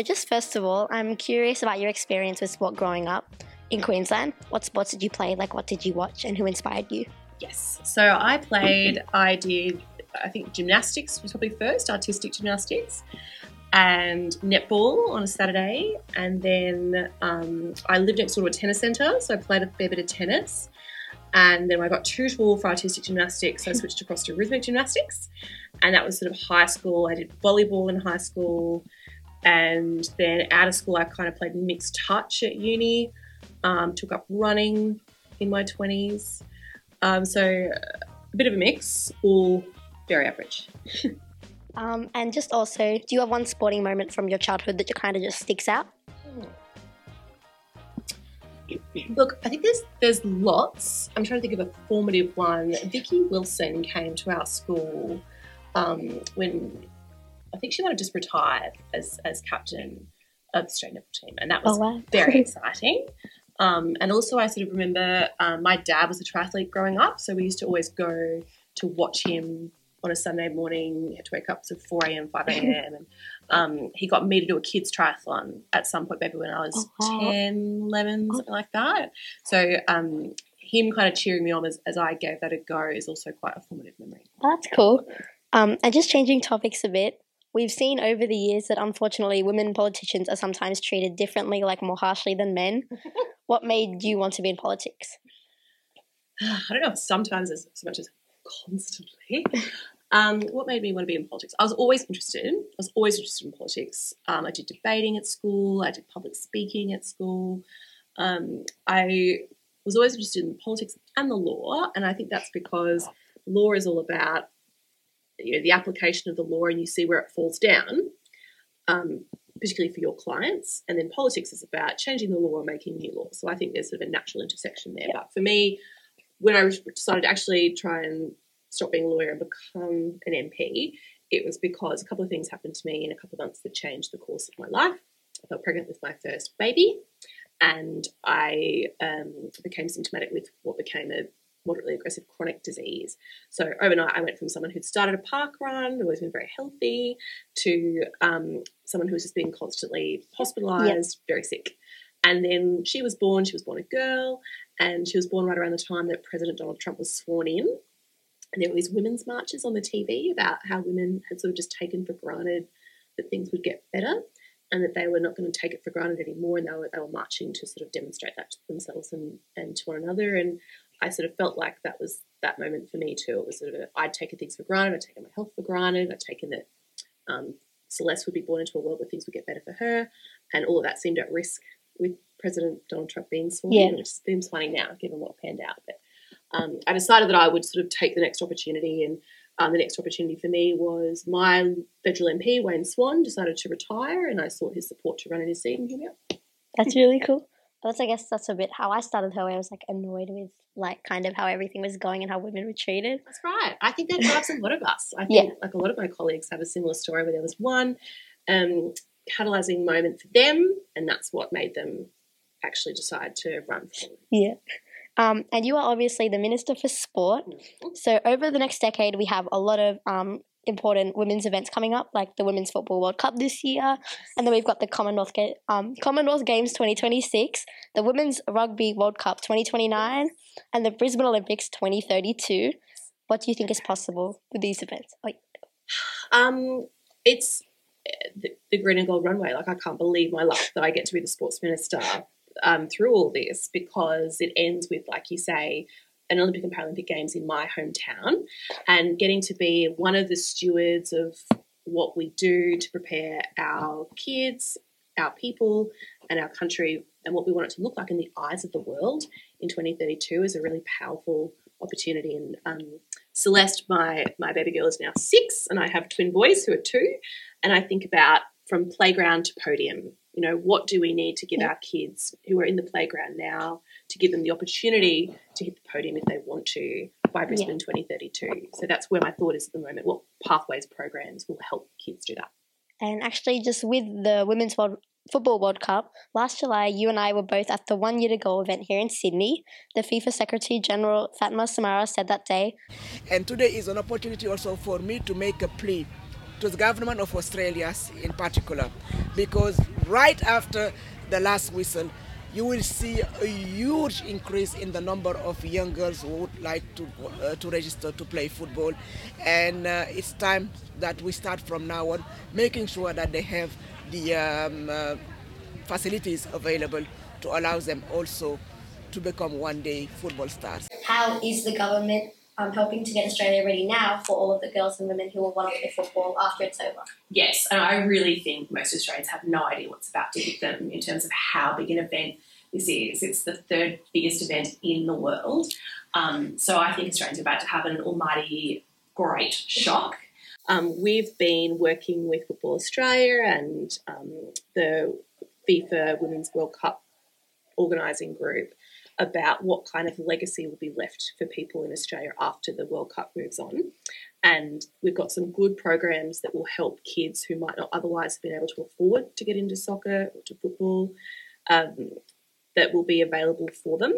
so just first of all, I'm curious about your experience with sport growing up in Queensland. What sports did you play? Like, what did you watch, and who inspired you? Yes. So I played, I did, I think gymnastics was probably first, artistic gymnastics, and netball on a Saturday. And then um, I lived next door to a tennis centre, so I played a fair bit of tennis. And then I got too tall for artistic gymnastics, so I switched across to rhythmic gymnastics. And that was sort of high school. I did volleyball in high school. And then out of school, I kind of played mixed touch at uni, um, took up running in my 20s. Um, so a bit of a mix, all very average. Um, and just also, do you have one sporting moment from your childhood that you kind of just sticks out? Look, I think there's there's lots. I'm trying to think of a formative one. Vicki Wilson came to our school um, when I think she might have just retired as as captain of the Australian netball team, and that was Oh, wow. very exciting. Um, and also, I sort of remember um, my dad was a triathlete growing up, so we used to always go to watch him on a Sunday morning. He had to wake up to 4 a.m., 5 a.m. and um, he got me to do a kids triathlon at some point, maybe when I was wow. 10, 11, something like that. So um, him kind of cheering me on as, as I gave that a go is also quite a formative memory. That's cool. Um, and just changing topics a bit, we've seen over the years that unfortunately women politicians are sometimes treated differently, like more harshly than men. what made you want to be in politics? I don't know sometimes as so much as constantly. Um, what made me want to be in politics? I was always interested. I was always interested in politics. Um, I did debating at school. I did public speaking at school. Um, I was always interested in politics and the law, and I think that's because law is all about you know the application of the law, and you see where it falls down, um, particularly for your clients. And then politics is about changing the law and making new law. So I think there's sort of a natural intersection there. But for me, when I decided to actually try and stop being a lawyer and become an MP, it was because a couple of things happened to me in a couple of months that changed the course of my life. I fell pregnant with my first baby, and I um, became symptomatic with what became a moderately aggressive chronic disease. So overnight, I went from someone who'd started a park run, who was been very healthy, to um, someone who was just being constantly hospitalised, very sick. And then she was born. She was born a girl, and she was born right around the time that President Donald Trump was sworn in. And there were these women's marches on the TV about how women had sort of just taken for granted that things would get better and that they were not going to take it for granted anymore. And they were, they were marching to sort of demonstrate that to themselves and, and to one another. And I sort of felt like that was that moment for me too. It was sort of, a, I'd taken things for granted. I'd taken my health for granted. I'd taken that um, Celeste would be born into a world where things would get better for her. And all of that seemed at risk with President Donald Trump being sworn Yeah. in, which seems funny now given what panned out. But um, I decided that I would sort of take the next opportunity, and um, the next opportunity for me was my federal MP Wayne Swan decided to retire, and I sought his support to run in his seat, and here we are. That's really cool. That's I guess that's a bit how I started her. I was like annoyed with like kind of how everything was going and how women were treated. That's right. I think that drives a lot of us. I Yeah. think like a lot of my colleagues have a similar story where there was one um, catalyzing moment for them, and that's what made them actually decide to run for Yeah. Um, and you are obviously the Minister for Sport. So over the next decade, we have a lot of um, important women's events coming up, like the Women's Football World Cup this year, and then we've got the Commonwealth Ga- um, Commonwealth Games 2026, the Women's Rugby World Cup 2029, and the Brisbane Olympics 2032. What do you think is possible with these events? Um, it's the, the green and gold runway. Like I can't believe my luck that I get to be the sports minister um, through all this because it ends with, like you say, an Olympic and Paralympic Games in my hometown, and getting to be one of the stewards of what we do to prepare our kids, our people, and our country, and what we want it to look like in the eyes of the world in 2032 is a really powerful opportunity. And um, Celeste, my my baby girl, is now six, and I have twin boys who are two. And I think about from playground to podium. You know, what do we need to give Yeah. our kids who are in the playground now to give them the opportunity to hit the podium if they want to by Brisbane 2032? So that's where my thought is at the moment. What pathways programs will help kids do that? And actually, just with the Women's World Football World Cup, last July, you and I were both at the One Year to Go event here in Sydney. The FIFA Secretary General Fatma Samoura said that day, And today is an opportunity also for me to make a plea to the government of Australia in particular, because right after the last whistle, you will see a huge increase in the number of young girls who would like to uh, to register to play football, and uh, it's time that we start from now on making sure that they have the um, uh, facilities available to allow them also to become one day football stars. How is the government um, helping to get Australia ready now for all of the girls and women who will want to play football after it's over? Yes, and I really think most Australians have no idea what's about to hit them in terms of how big an event this is. It's the third biggest event in the world. Um, so I think Australians are about to have an almighty great shock. Um, we've been working with Football Australia and um, the FIFA Women's World Cup organising group about what kind of legacy will be left for people in Australia after the World Cup moves on. And we've got some good programs that will help kids who might not otherwise have been able to afford to get into soccer or to football um, that will be available for them,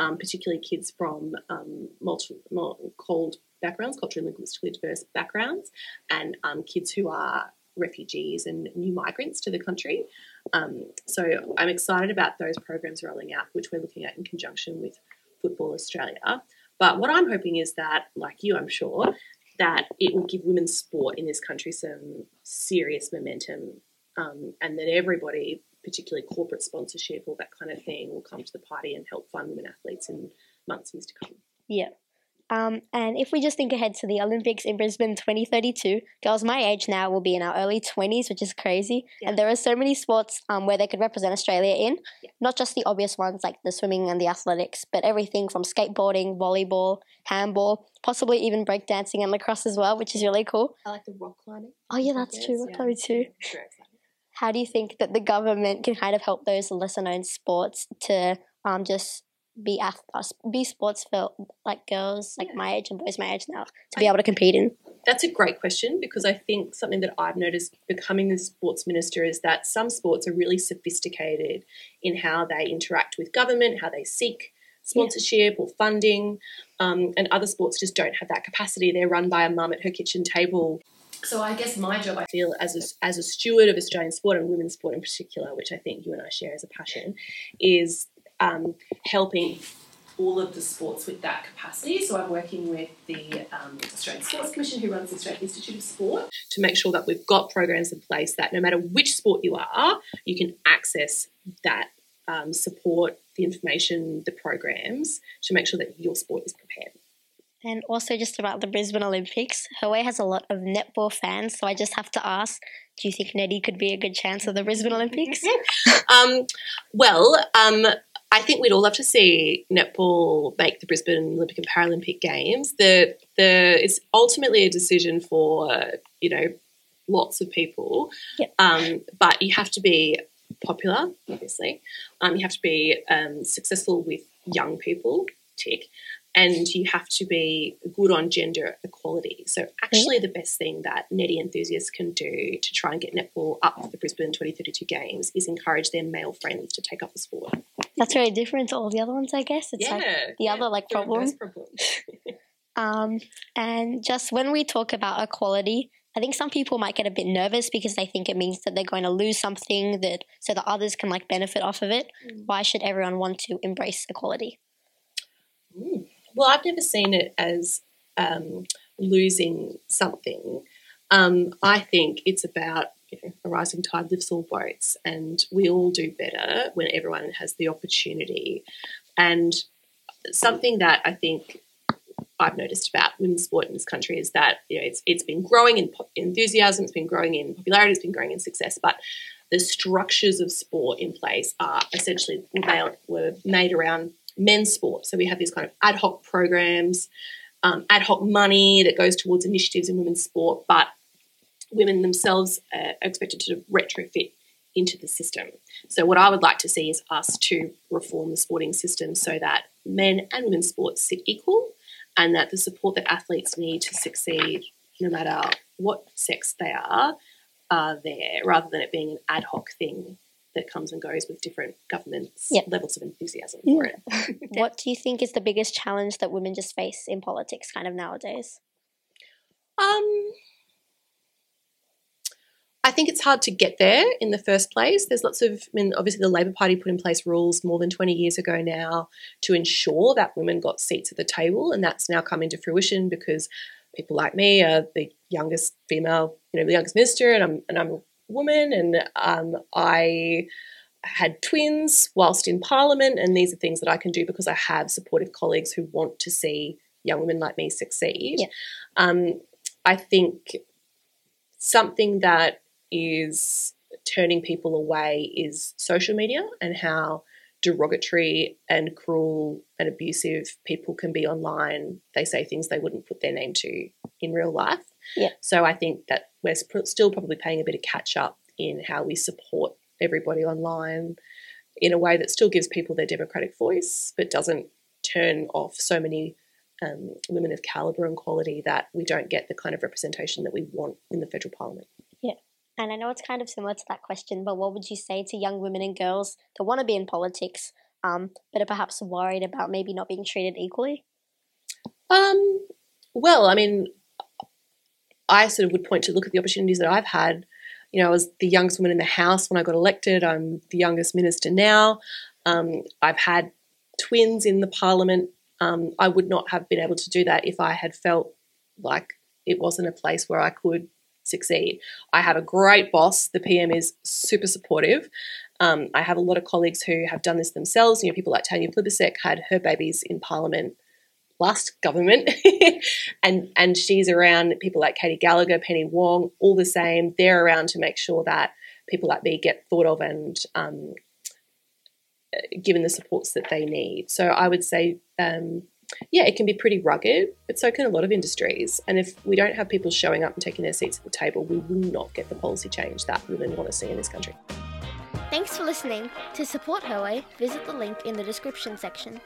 um, particularly kids from um, multi, multi, cold backgrounds, culturally linguistically diverse backgrounds, and um, kids who are refugees and new migrants to the country. Um, so I'm excited about those programs rolling out, which we're looking at in conjunction with Football Australia. But what I'm hoping is that, like you, I'm sure, that it will give women's sport in this country some serious momentum um, and that everybody, particularly corporate sponsorship, all that kind of thing, will come to the party and help fund women athletes in months and years to come. Yeah. Um, and if we just think ahead to the Olympics in Brisbane 2032, girls my age now will be in our early 20s, which is crazy. Yeah. And there are so many sports um, where they could represent Australia in, Yeah. not just the obvious ones like the swimming and the athletics, but everything from skateboarding, volleyball, handball, possibly even breakdancing and lacrosse as well, which is really cool. I like the rock climbing. Oh, yeah, that's true. Rock climbing too. How do you think that the government can kind of help those lesser known sports to um, just be ath- uh, be sports for like girls like Yeah. my age and boys my age now to be able to compete in? That's a great question because I think something that I've noticed becoming the sports minister is that some sports are really sophisticated in how they interact with government, how they seek sponsorship or funding, um, and other sports just don't have that capacity. They're run by a mum at her kitchen table. So I guess my job, I feel, as a, as a steward of Australian sport and women's sport in particular, which I think you and I share as a passion, is um, helping all of the sports with that capacity. So I'm working with the um, Australian Sports Commission, who runs the Australian Institute of Sport, to make sure that we've got programs in place that no matter which sport you are, you can access that um, support, the information, the programs to make sure that your sport is prepared. And also just about the Brisbane Olympics, Her Way has a lot of netball fans, so I just have to ask, do you think Nettie could be a good chance of the Brisbane Olympics? Um, well, um, I think we'd all love to see netball make the Brisbane Olympic and Paralympic Games. The the it's ultimately a decision for you know lots of people, Yep. um, but you have to be popular, obviously. Um, you have to be um, successful with young people, tick, and you have to be good on gender equality. So, actually, the best thing that netty enthusiasts can do to try and get netball up for the Brisbane 2032 Games is encourage their male friends to take up the sport. That's very different to all the other ones, I guess. It's like the other, like, problem. problems. Um, and just when we talk about equality, I think some people might get a bit nervous because they think it means that they're going to lose something that so that others can like benefit off of it. Mm. Why should everyone want to embrace equality? Well, I've never seen it as um, losing something. Um, I think it's about you know, a rising tide lifts all boats, and we all do better when everyone has the opportunity. And something that I think I've noticed about women's sport in this country is that you know it's it's been growing in enthusiasm, it's been growing in popularity, it's been growing in success, but the structures of sport in place are essentially were made around men's sport. So we have these kind of ad hoc programs, um, ad hoc money that goes towards initiatives in women's sport, but women themselves are expected to retrofit into the system. So what I would like to see is us to reform the sporting system so that men and women's sports sit equal and that the support that athletes need to succeed, no matter what sex they are, are there rather than it being an ad hoc thing that comes and goes with different governments' Yep. levels of enthusiasm for it. What do you think is the biggest challenge that women just face in politics kind of nowadays? Um, I think it's hard to get there in the first place. There's lots of, I mean, obviously the Labor Party put in place rules more than 20 years ago now to ensure that women got seats at the table, and that's now come into fruition because people like me are the youngest female, you know, the youngest minister, and I'm and I'm woman, and um, I had twins whilst in Parliament, and these are things that I can do because I have supportive colleagues who want to see young women like me succeed. Yeah. Um, I think something that is turning people away is social media and how derogatory and cruel and abusive people can be online. They say things they wouldn't put their name to in real life. Yeah. So I think that we're sp- still probably paying a bit of catch up in how we support everybody online in a way that still gives people their democratic voice, but doesn't turn off so many um, women of calibre and quality that we don't get the kind of representation that we want in the federal parliament. Yeah. And I know it's kind of similar to that question, but what would you say to young women and girls that want to be in politics, um, but are perhaps worried about maybe not being treated equally? Um, well, I mean, I sort of would point to look at the opportunities that I've had. You know, I was the youngest woman in the House when I got elected. I'm the youngest minister now. Um, I've had twins in the Parliament. Um, I would not have been able to do that if I had felt like it wasn't a place where I could succeed. I have a great boss. The PM is super supportive. Um, I have a lot of colleagues who have done this themselves. You know, people like Tanya Plibersek had her babies in Parliament last government, and and she's around people like Katy Gallagher, Penny Wong, all the same. They're around to make sure that people like me get thought of and um, given the supports that they need. So I would say um, yeah, it can be pretty rugged, but so can a lot of industries. And if we don't have people showing up and taking their seats at the table, we will not get the policy change that women want to see in this country. Thanks for listening. To support Her Way, visit the link in the description section.